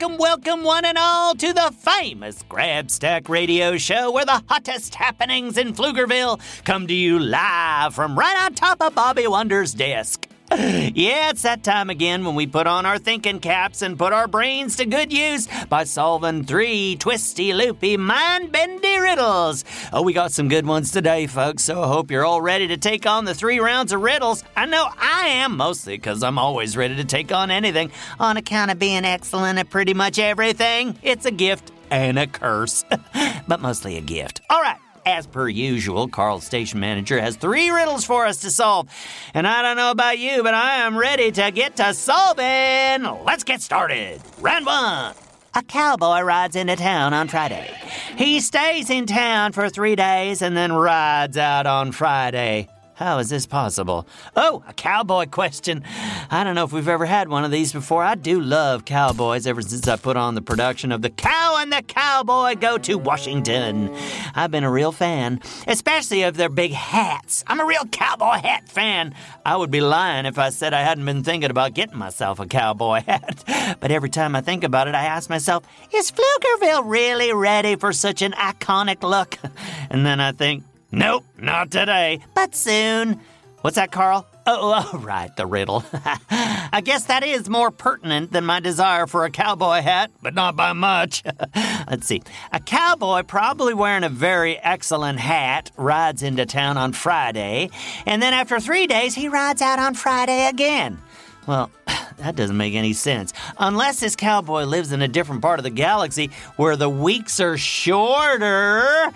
Welcome, welcome, one and all, to the famous Grabstack Radio Show, where the hottest happenings in Pflugerville come to you live from right on top of Bobby Wonder's desk. Yeah, it's that time again when we put on our thinking caps and put our brains to good use by solving three twisty, loopy, mind bendy riddles. Oh, we got some good ones today, folks, so I hope you're all ready to take on the three rounds of riddles. I know I am, mostly because I'm always ready to take on anything on account of being excellent at pretty much everything. It's a gift and a curse, but mostly a gift. All right. As per usual, Carl's station manager has three riddles for us to solve. And I don't know about you, but I am ready to get to solving. Let's get started. Round one. A cowboy rides into town on Friday. He stays in town for three days and then rides out on Friday. How is this possible? Oh, a cowboy question. I don't know if we've ever had one of these before. I do love cowboys ever since I put on the production of The Cow and the Cowboy Go to Washington. I've been a real fan, especially of their big hats. I'm a real cowboy hat fan. I would be lying if I said I hadn't been thinking about getting myself a cowboy hat. But every time I think about it, I ask myself, is Pflugerville really ready for such an iconic look? And then I think, Nope, not today, but soon. What's that, Carl? Oh, oh right, the riddle. I guess that is more pertinent than my desire for a cowboy hat, but not by much. Let's see. A cowboy, probably wearing a very excellent hat, rides into town on Friday, and then after three days, he rides out on Friday again. Well, that doesn't make any sense. Unless this cowboy lives in a different part of the galaxy where the weeks are shorter.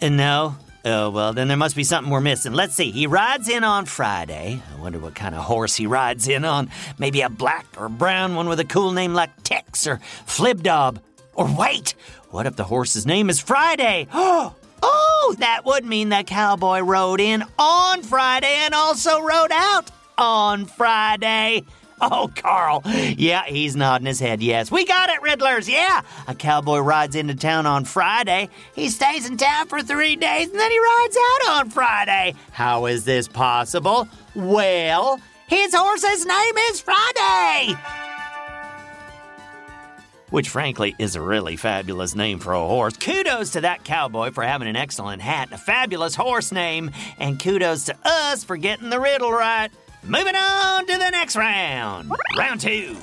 And no? Oh, well, then there must be something we're missing. Let's see. He rides in on Friday. I wonder what kind of horse he rides in on. Maybe a black or brown one with a cool name like Tex or Flibdob. Or wait, what if the horse's name is Friday? Oh, that would mean that cowboy rode in on Friday and also rode out on Friday. Oh, Carl. Yeah, he's nodding his head. Yes, we got it, Riddlers. Yeah. A cowboy rides into town on Friday. He stays in town for three days and then he rides out on Friday. How is this possible? Well, his horse's name is Friday. Which, frankly, is a really fabulous name for a horse. Kudos to that cowboy for having an excellent hat and a fabulous horse name. And kudos to us for getting the riddle right. Moving on to the next round. Round two.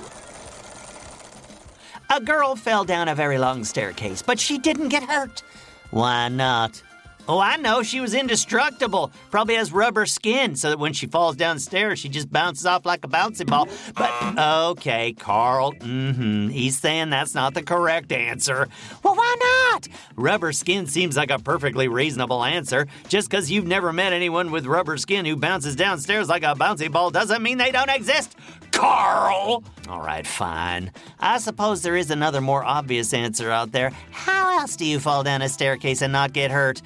A girl fell down a very long staircase, but she didn't get hurt. Why not? Oh, I know. She was indestructible. Probably has rubber skin so that when she falls downstairs, she just bounces off like a bouncy ball. But, okay, Carl. Mm hmm. He's saying that's not the correct answer. Well, why not? Rubber skin seems like a perfectly reasonable answer. Just because you've never met anyone with rubber skin who bounces downstairs like a bouncy ball doesn't mean they don't exist. Carl! All right, fine. I suppose there is another more obvious answer out there. How else do you fall down a staircase and not get hurt?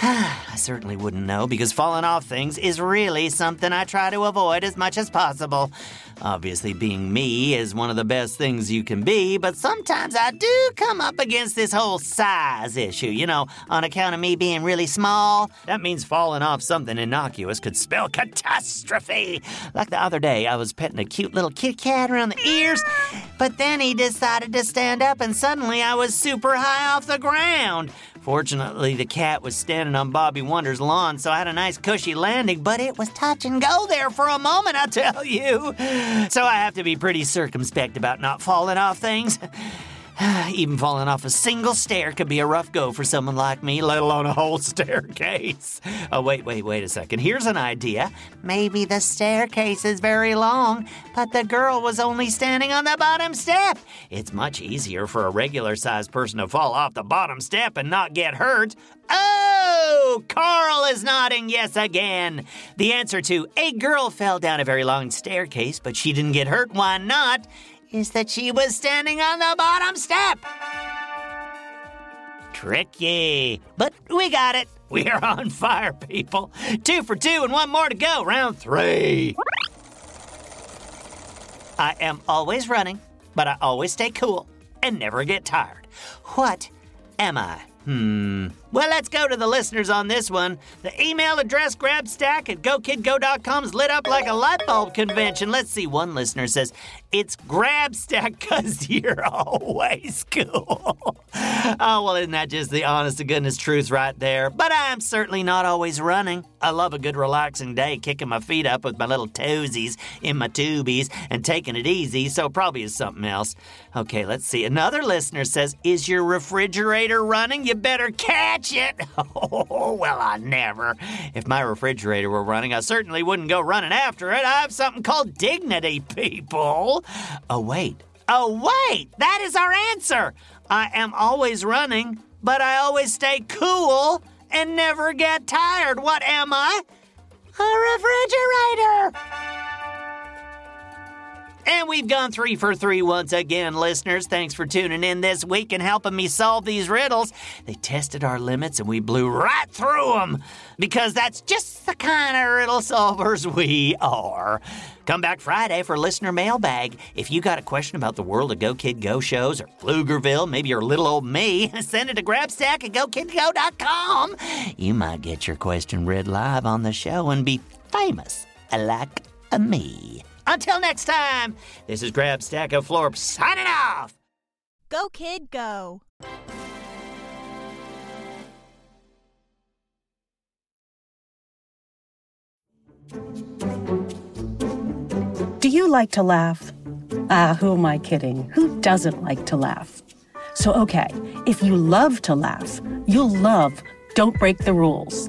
I certainly wouldn't know because falling off things is really something I try to avoid as much as possible. Obviously, being me is one of the best things you can be, but sometimes I do come up against this whole size issue, you know, on account of me being really small. That means falling off something innocuous could spell catastrophe. Like the other day, I was petting a cute little kitty cat around the ears, but then he decided to stand up and suddenly I was super high off the ground. Fortunately, the cat was standing on Bobby Wonder's lawn, so I had a nice cushy landing, but it was touch and go there for a moment, I tell you. So I have to be pretty circumspect about not falling off things. Even falling off a single stair could be a rough go for someone like me, let alone a whole staircase. Oh, wait, wait, wait a second. Here's an idea. Maybe the staircase is very long, but the girl was only standing on the bottom step. It's much easier for a regular sized person to fall off the bottom step and not get hurt. Oh, Carl is nodding yes again. The answer to a girl fell down a very long staircase, but she didn't get hurt. Why not? Is that she was standing on the bottom step. Tricky, but we got it. We are on fire, people. Two for two and one more to go. Round three. I am always running, but I always stay cool and never get tired. What am I? Hmm. Well, let's go to the listeners on this one. The email address grabstack at gokidgo.com is lit up like a light bulb convention. Let's see. One listener says, It's grabstack because you're always cool. oh, well, isn't that just the honest to goodness truth right there? But I'm certainly not always running. I love a good relaxing day, kicking my feet up with my little toesies in my tubies and taking it easy, so probably is something else. Okay, let's see. Another listener says, Is your refrigerator running? You better catch it. Oh, well, I never. If my refrigerator were running, I certainly wouldn't go running after it. I have something called dignity, people. Oh, wait. Oh, wait. That is our answer. I am always running, but I always stay cool and never get tired. What am I? A refrigerator. And we've gone three for three once again, listeners. Thanks for tuning in this week and helping me solve these riddles. They tested our limits and we blew right through them because that's just the kind of riddle solvers we are. Come back Friday for listener mailbag. If you got a question about the world of Go Kid Go shows or Pflugerville, maybe you're little old me, send it to grabstack at gokidgo.com. You might get your question read live on the show and be famous like me. Until next time, this is Grab Stack of Florp signing off. Go, kid, go. Do you like to laugh? Ah, who am I kidding? Who doesn't like to laugh? So, okay, if you love to laugh, you'll love Don't Break the Rules.